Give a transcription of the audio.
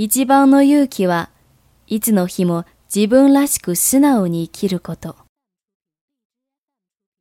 一番の勇気はいつの日も自分らしく素直に生きること。